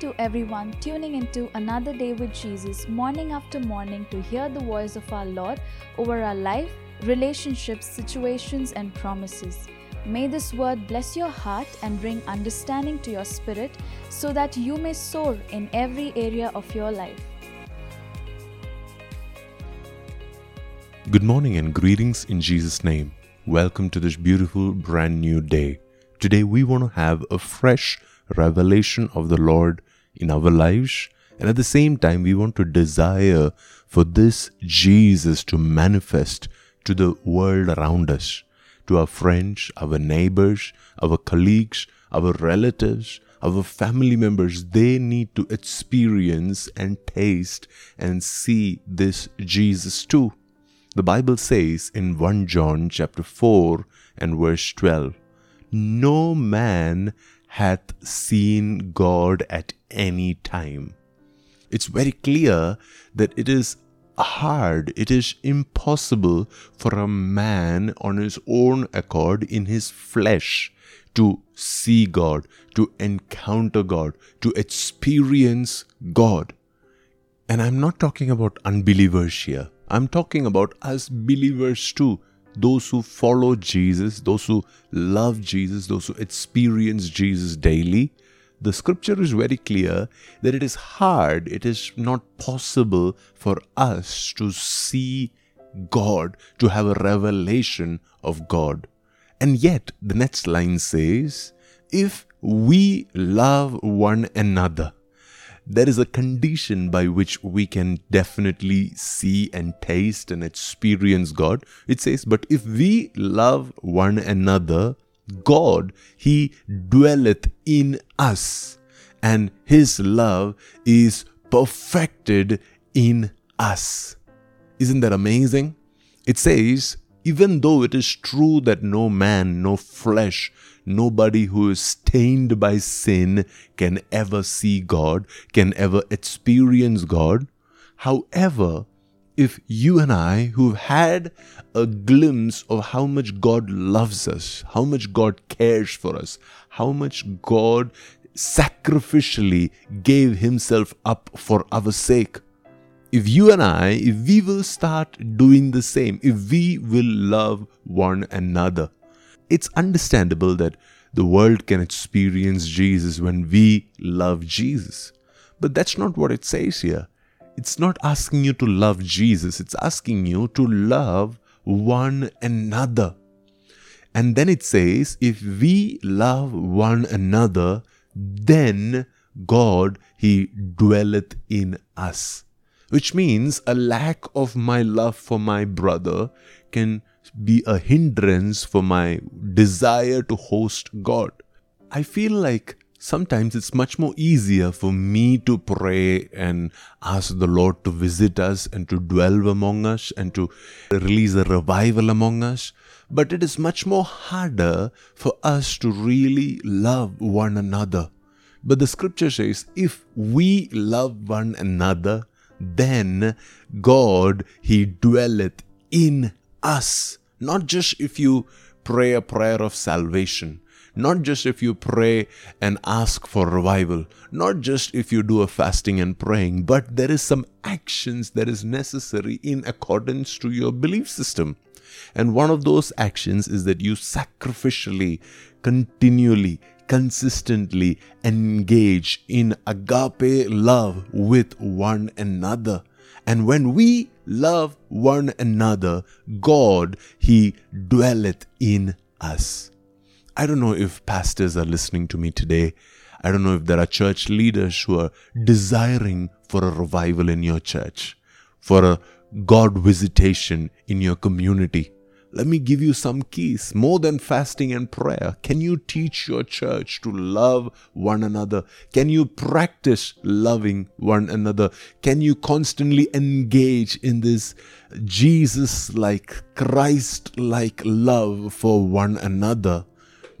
to everyone tuning into another day with Jesus, morning after morning, to hear the voice of our Lord over our life, relationships, situations, and promises. May this word bless your heart and bring understanding to your spirit so that you may soar in every area of your life. Good morning and greetings in Jesus' name. Welcome to this beautiful brand new day. Today we want to have a fresh revelation of the Lord in our lives, and at the same time, we want to desire for this Jesus to manifest to the world around us, to our friends, our neighbors, our colleagues, our relatives, our family members. They need to experience and taste and see this Jesus too. The Bible says in 1 John chapter 4 and verse 12, No man hath seen God at any time. It's very clear that it is hard, it is impossible for a man on his own accord in his flesh to see God, to encounter God, to experience God. And I'm not talking about unbelievers here. I'm talking about us believers too those who follow Jesus, those who love Jesus, those who experience Jesus daily, the scripture is very clear that it is hard, it is not possible for us to see God, to have a revelation of God. And yet, the next line says, if we love one another, there is a condition by which we can definitely see and taste and experience God. It says, But if we love one another, God, He dwelleth in us, and His love is perfected in us. Isn't that amazing? It says, even though it is true that no man, no flesh, nobody who is stained by sin can ever see God, can ever experience God. However, if you and I, who've had a glimpse of how much God loves us, how much God cares for us, how much God sacrificially gave Himself up for our sake, if you and I, if we will start doing the same, if we will love one another, it's understandable that the world can experience Jesus when we love Jesus. But that's not what it says here. It's not asking you to love Jesus, it's asking you to love one another. And then it says, if we love one another, then God, He dwelleth in us which means a lack of my love for my brother can be a hindrance for my desire to host God. I feel like sometimes it's much more easier for me to pray and ask the Lord to visit us and to dwell among us and to release a revival among us. But it is much more harder for us to really love one another. But the scripture says, if we love one another, then God, He dwelleth in us. Not just if you pray a prayer of salvation, not just if you pray and ask for revival, not just if you do a fasting and praying, but there is some actions that is necessary in accordance to your belief system. And one of those actions is that you sacrificially, continually consistently engage in agape love with one another. And when we love one another, God, He dwelleth in us. I don't know if pastors are listening to me today. I don't know if there are church leaders who are desiring for a revival in your church, for a God visitation in your community. Let me give you some keys. More than fasting and prayer, can you teach your church to love one another? Can you practice loving one another? Can you constantly engage in this Jesus like, Christ like love for one another?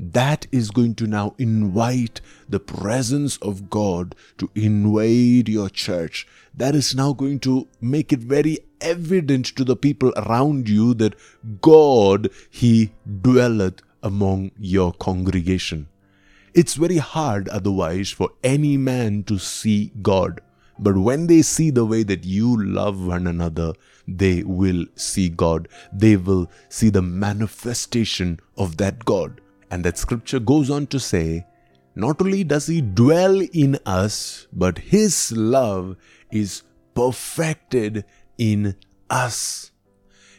That is going to now invite the presence of God to invade your church. That is now going to make it very evident to the people around you that God, He dwelleth among your congregation. It's very hard otherwise for any man to see God. But when they see the way that you love one another, they will see God. They will see the manifestation of that God. And that scripture goes on to say, not only does He dwell in us, but His love is perfected in us.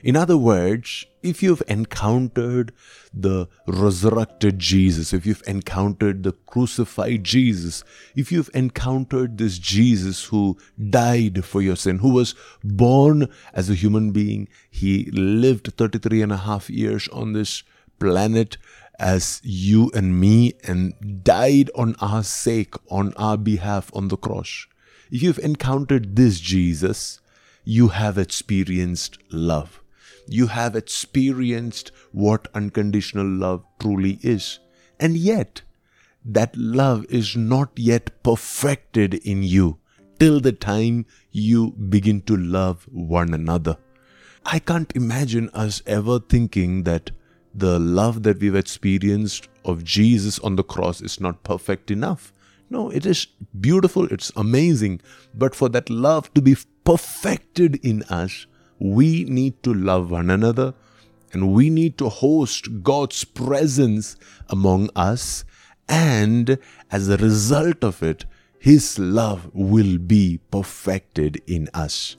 In other words, if you've encountered the resurrected Jesus, if you've encountered the crucified Jesus, if you've encountered this Jesus who died for your sin, who was born as a human being, he lived 33 and a half years on this planet as you and me and died on our sake, on our behalf on the cross. If you've encountered this Jesus, you have experienced love you have experienced what unconditional love truly is. And yet, that love is not yet perfected in you till the time you begin to love one another. I can't imagine us ever thinking that the love that we've experienced of Jesus on the cross is not perfect enough. No, it is beautiful, it's amazing. But for that love to be perfected in us, we need to love one another and we need to host God's presence among us. And as a result of it, His love will be perfected in us.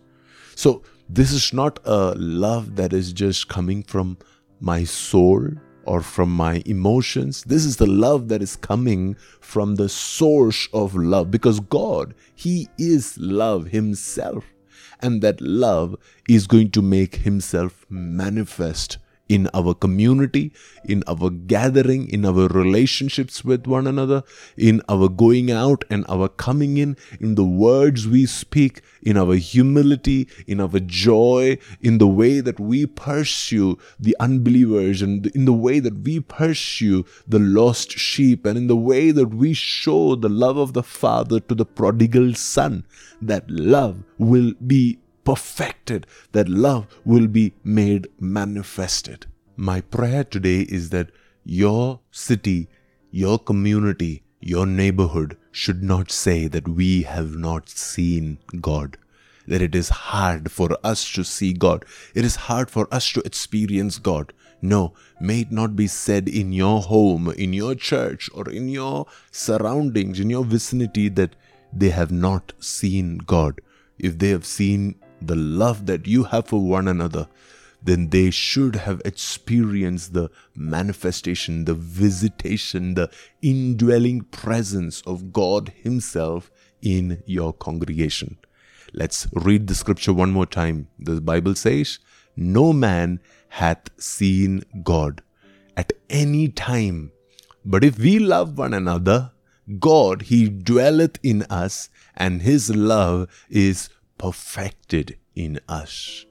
So, this is not a love that is just coming from my soul or from my emotions. This is the love that is coming from the source of love because God, He is love Himself and that love is going to make himself manifest in our community, in our gathering, in our relationships with one another, in our going out and our coming in, in the words we speak, in our humility, in our joy, in the way that we pursue the unbelievers, and in the way that we pursue the lost sheep, and in the way that we show the love of the Father to the prodigal Son. That love will be perfected, that love will be made manifested. My prayer today is that your city, your community, your neighborhood should not say that we have not seen God. That it is hard for us to see God. It is hard for us to experience God. No, may it not be said in your home, in your church, or in your surroundings, in your vicinity that they have not seen God. If they have seen the love that you have for one another, then they should have experienced the manifestation, the visitation, the indwelling presence of God Himself in your congregation. Let's read the scripture one more time. The Bible says, No man hath seen God at any time. But if we love one another, God, He dwelleth in us, and His love is perfected in us.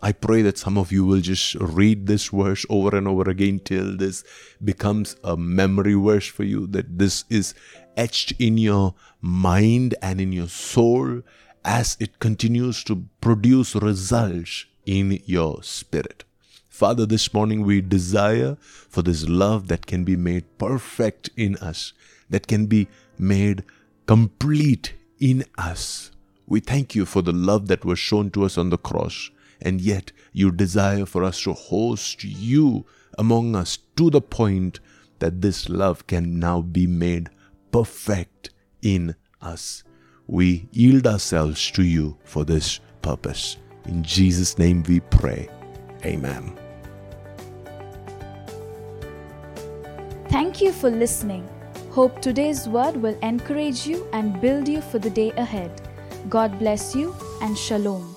I pray that some of you will just read this verse over and over again till this becomes a memory verse for you, that this is etched in your mind and in your soul as it continues to produce results in your spirit. Father, this morning we desire for this love that can be made perfect in us, that can be made complete in us we thank you for the love that was shown to us on the cross, and yet you desire for us to host you among us to the point that this love can now be made perfect in us. We yield ourselves to you for this purpose. In Jesus' name we pray. Amen. Thank you for listening. Hope today's word will encourage you and build you for the day ahead. God bless you and shalom.